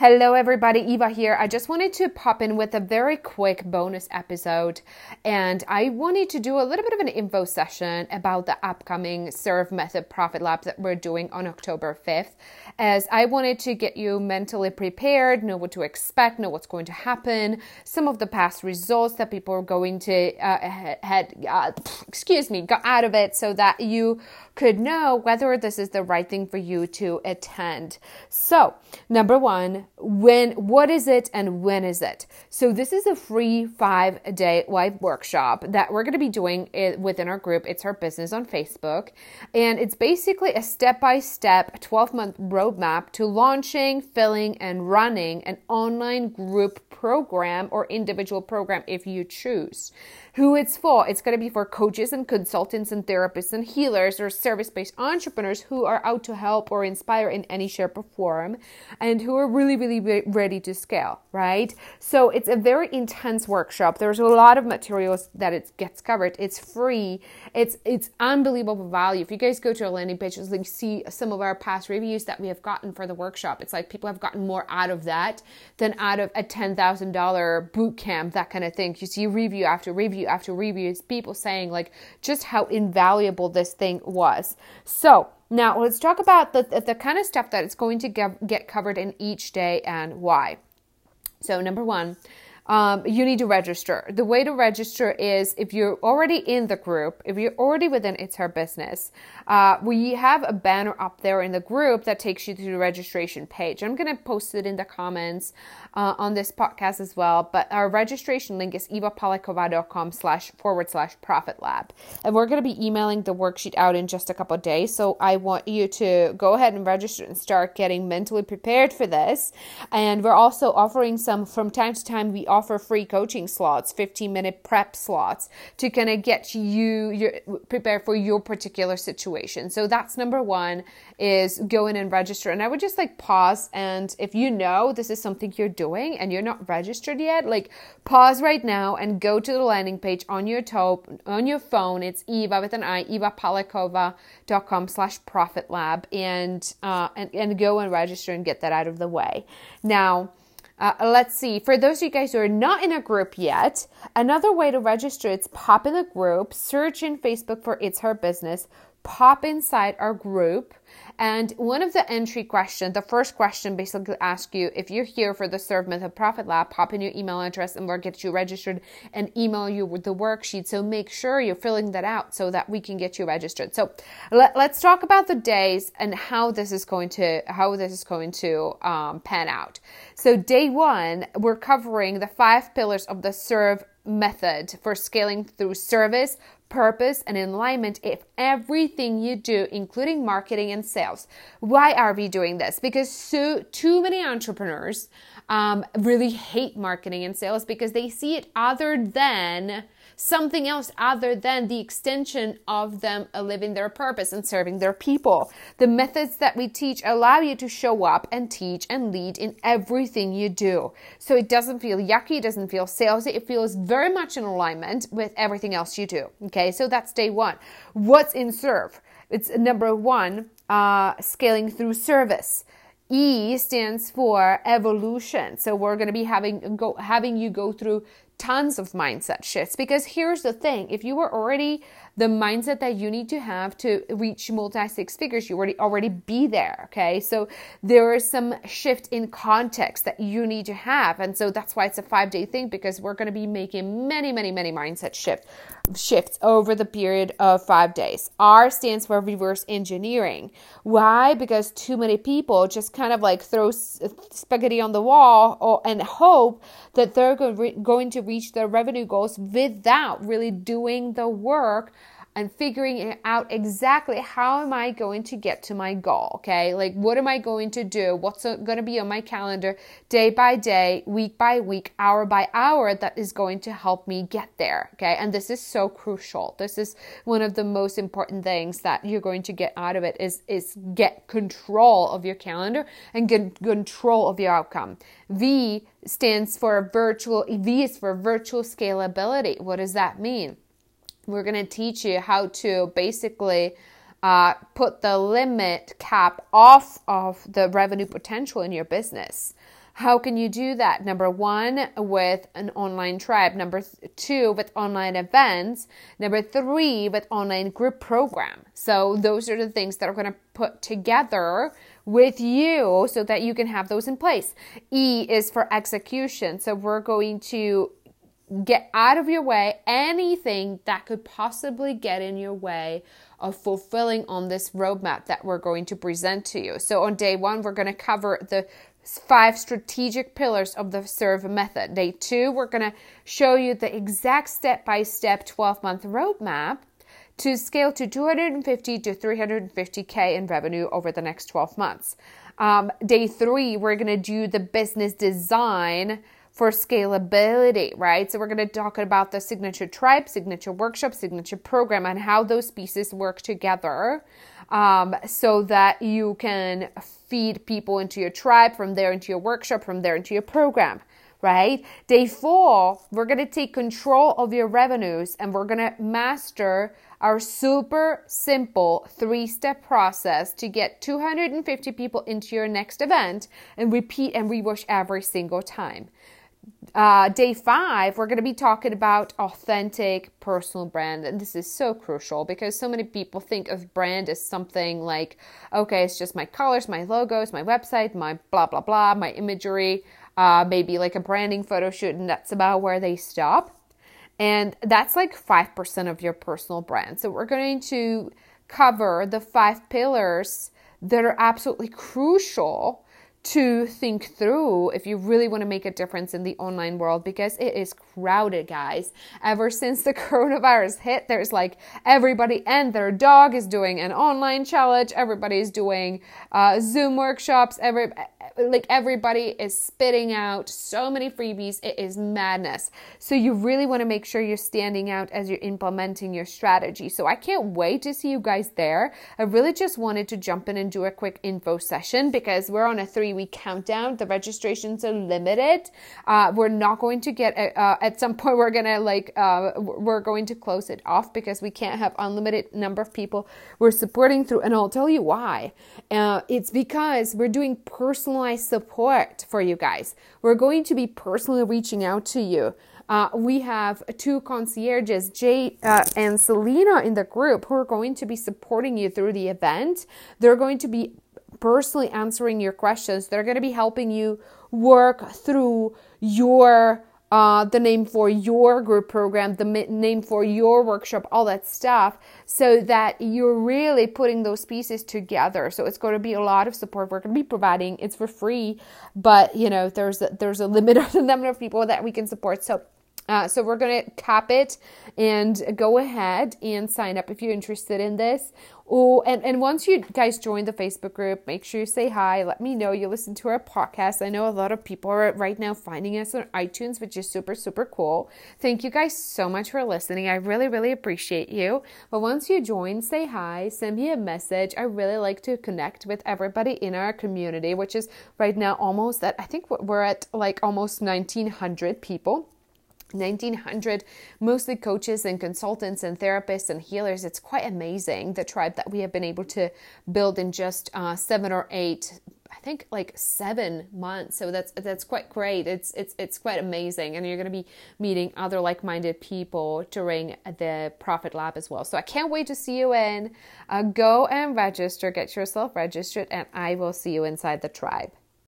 Hello, everybody. Eva here. I just wanted to pop in with a very quick bonus episode. And I wanted to do a little bit of an info session about the upcoming Serve Method Profit Lab that we're doing on October 5th. As I wanted to get you mentally prepared, know what to expect, know what's going to happen, some of the past results that people are going to, uh, had, uh, excuse me, got out of it so that you could know whether this is the right thing for you to attend. So, number one, when what is it and when is it? So this is a free five day live workshop that we're going to be doing within our group. It's Her Business on facebook. And it's basically a step-by-step 12 month roadmap to launching filling and running an online group program or individual program if you choose. Who it's for. It's going to be for coaches and consultants and therapists and healers or service based entrepreneurs who are out to help or inspire in any shape or form and who are really, really ready to scale, right? So it's a very intense workshop. There's a lot of materials that it gets covered. It's free. It's it's unbelievable value. If you guys go to our landing page, you see some of our past reviews that we have gotten for the workshop. It's like people have gotten more out of that than out of a $10,000 boot camp, that kind of thing. You see review after review after reviews, people saying like just how invaluable this thing was. So now let's talk about the, the, kind of stuff that it's going to get covered in each day and why. So number one, um, you need to register. The way to register is if you're already in the group, if you're already within It's Her Business, uh, we have a banner up there in the group that takes you to the registration page. I'm going to post it in the comments uh, on this podcast as well. But our registration link is evapolikova.com slash forward slash profit lab. And we're going to be emailing the worksheet out in just a couple days. So I want you to go ahead and register and start getting mentally prepared for this. And we're also offering some from time to time, we offer free coaching slots, 15 minute prep slots to kind of get you your, prepared for your particular situation. So that's number one is go in and register. And I would just like pause. And if you know this is something you're doing and you're not registered yet, like pause right now and go to the landing page on your top, on your phone. It's Eva with an I, evapolikova.com slash profit lab and, uh, and, and go and register and get that out of the way. Now, uh, let's see. For those of you guys who are not in a group yet, another way to register is pop in the group, search in Facebook for It's Her Business, pop inside our group and one of the entry questions, the first question basically asks you if you're here for the Serve Method Profit Lab, pop in your email address and we'll get you registered and email you with the worksheet. So make sure you're filling that out so that we can get you registered. So let, us talk about the days and how this is going to how this is going to um, pan out. So day one, we're covering the five pillars of the Serve method for scaling through service, purpose, and alignment if everything you do, including marketing and sales. Why are we doing this? Because so too many entrepreneurs um, really hate marketing and sales because they see it other than something else other than the extension of them living their purpose and serving their people. The methods that we teach allow you to show up and teach and lead in everything you do. So it doesn't feel yucky, it doesn't feel salesy, it feels very much in alignment with everything else you do. Okay, so that's day one. What's in serve? It's number one, uh, scaling through service. E stands for evolution. So we're going to be having go having you go through tons of mindset shifts. Because here's the thing if you were already the mindset that you need to have to reach multi six figures you already already be there okay? So there is some shift in context that you need to have. And so that's why it's a five day thing because we're going to be making many many many mindset shift shifts over the period of five days. R stands for reverse engineering. Why? Because too many people just kind of like throw spaghetti on the wall or, and hope that they're going to reach their revenue goals without really doing the work and figuring out exactly how am I going to get to my goal, okay? Like what am I going to do? What's going to be on my calendar day by day, week by week, hour by hour that is going to help me get there, okay? And this is so crucial. This is one of the most important things that you're going to get out of it is is get control of your calendar and get control of your outcome. V stands for virtual V is for virtual scalability. What does that mean? We're going to teach you how to basically uh, put the limit cap off of the revenue potential in your business How can you do that? Number one, with an online tribe. Number two, with online events. Number three, with online group program. So those are the things that are going to put together with you so that you can have those in place. E is for execution. So we're going to get out of your way anything that could possibly get in your way of fulfilling on this roadmap that we're going to present to you. So on day one, we're going to cover the five strategic pillars of the serve method. Day two, we're going to show you the exact step by step 12 month roadmap to scale to 250 to 350K in revenue over the next 12 months. Um, day three, we're going to do the business design for scalability, right? So we're going to talk about the signature tribe, signature workshop, signature program, and how those pieces work together um, so that you can feed people into your tribe, from there into your workshop, from there into your program right? Day four, we're going to take control of your revenues and we're going to master our super simple three step process to get 250 people into your next event and repeat and rewash every single time uh, day five, we're going to be talking about authentic personal brand. And this is so crucial because so many people think of brand as something like, okay, it's just my colors, my logos, my website, my blah, blah, blah, my imagery, uh, maybe like a branding photo shoot, and that's about where they stop. And that's like 5% of your personal brand. So we're going to cover the five pillars that are absolutely crucial to think through if you really want to make a difference in the online world because it is crowded, guys. Ever since the coronavirus hit, there's like everybody and their dog is doing an online challenge. Everybody's doing uh, Zoom workshops. Every like everybody is spitting out so many freebies. It is madness. So you really want to make sure you're standing out as you're implementing your strategy. So I can't wait to see you guys there. I really just wanted to jump in and do a quick info session because we're on a three week countdown. The registrations are limited. Uh, we're not going to get uh, at some point we're gonna like uh, we're going to close it off because we can't have unlimited number of people we're supporting through. And I'll tell you why. Uh, it's because we're doing personalized support for you guys. We're going to be personally reaching out to you. Uh, we have two concierges, Jay uh, and Selena, in the group who are going to be supporting you through the event. They're going to be personally answering your questions. They're going to be helping you work through your uh, the name for your group program, the name for your workshop, all that stuff, so that you're really putting those pieces together. So it's going to be a lot of support we're going to be providing. It's for free, but you know there's a, there's a limit of the number of people that we can support. So uh, so we're going to cap it and go ahead and sign up if you're interested in this. Oh, and, and once you guys join the Facebook group, make sure you say hi. Let me know you listen to our podcast. I know a lot of people are right now finding us on iTunes, which is super, super cool. Thank you guys so much for listening. I really, really appreciate you. But once you join, say hi, send me a message. I really like to connect with everybody in our community, which is right now almost at, I think we're at like almost 1900 people. 1900 mostly coaches and consultants and therapists and healers it's quite amazing the tribe that we have been able to build in just uh, seven or eight I think like seven months. So that's that's quite great. It's it's it's quite amazing, and you're going to be meeting other like-minded people during the Profit Lab as well. So I can't wait to see you in. Uh, go and register, get yourself registered, and I will see you inside the tribe.